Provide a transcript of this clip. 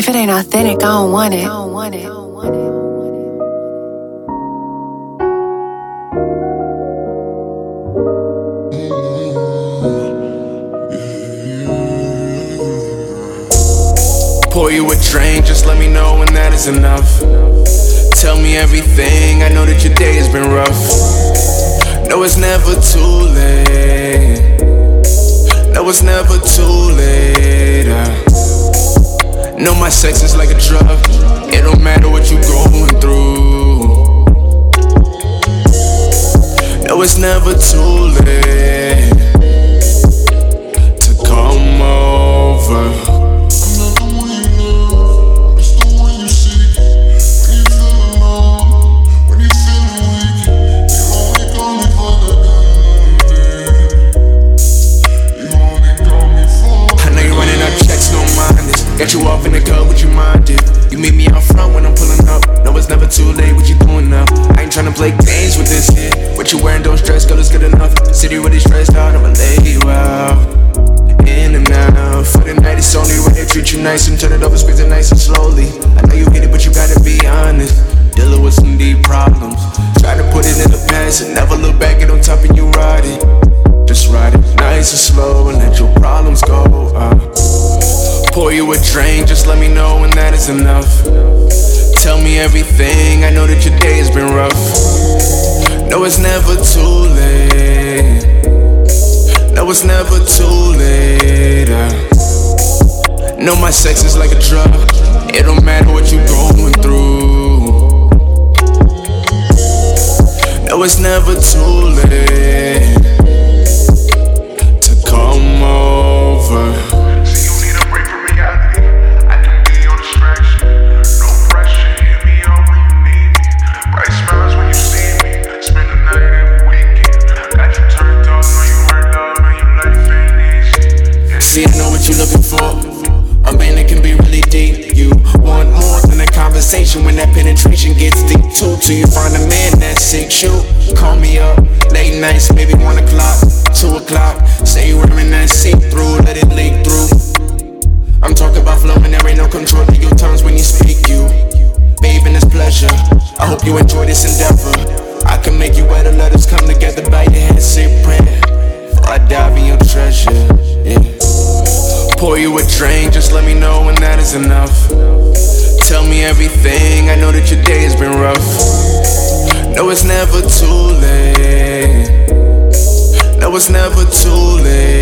If it ain't authentic, I don't want it. Pour you a drink, just let me know when that is enough. Tell me everything, I know that your day has been rough. No, it's never too late. No, it's never too late. Know my sex is like a drug, it don't matter what you're going through. No, it's never too late Got you off in the club, would you mind it? You meet me out front when I'm pulling up. No, it's never too late, what you doing now? I ain't tryna play games with this here. What you wearing, don't stress, girl, it's good enough. City really stressed out, I'ma lay you out. In and out. For the night, it's only they treat you nice and turn it over, squeeze it nice and slowly. I know you get it, but you gotta be honest. Dealing with some deep problems. Try to put it in the past and never a drink, just let me know when that is enough. Tell me everything, I know that your day has been rough. No, it's never too late. No, it's never too late. Uh. Know my sex is like a drug, it don't matter what you're going through. No, it's never too late to come over. Know what you're looking for. A man that can be really deep. You want more than a conversation when that penetration gets deep too. Till you find a man that seeks you. Call me up, late nights, maybe one o'clock, two o'clock. Say you wearing that see through, let it leak through. I'm talking about flowing, there ain't no control to your tongues when you speak. You, babe, and it's pleasure. I hope you enjoy this endeavor. I can make you wetter, let us come together, bow your head, say prayer. You a drink, just let me know when that is enough. Tell me everything, I know that your day has been rough. No, it's never too late. No, it's never too late.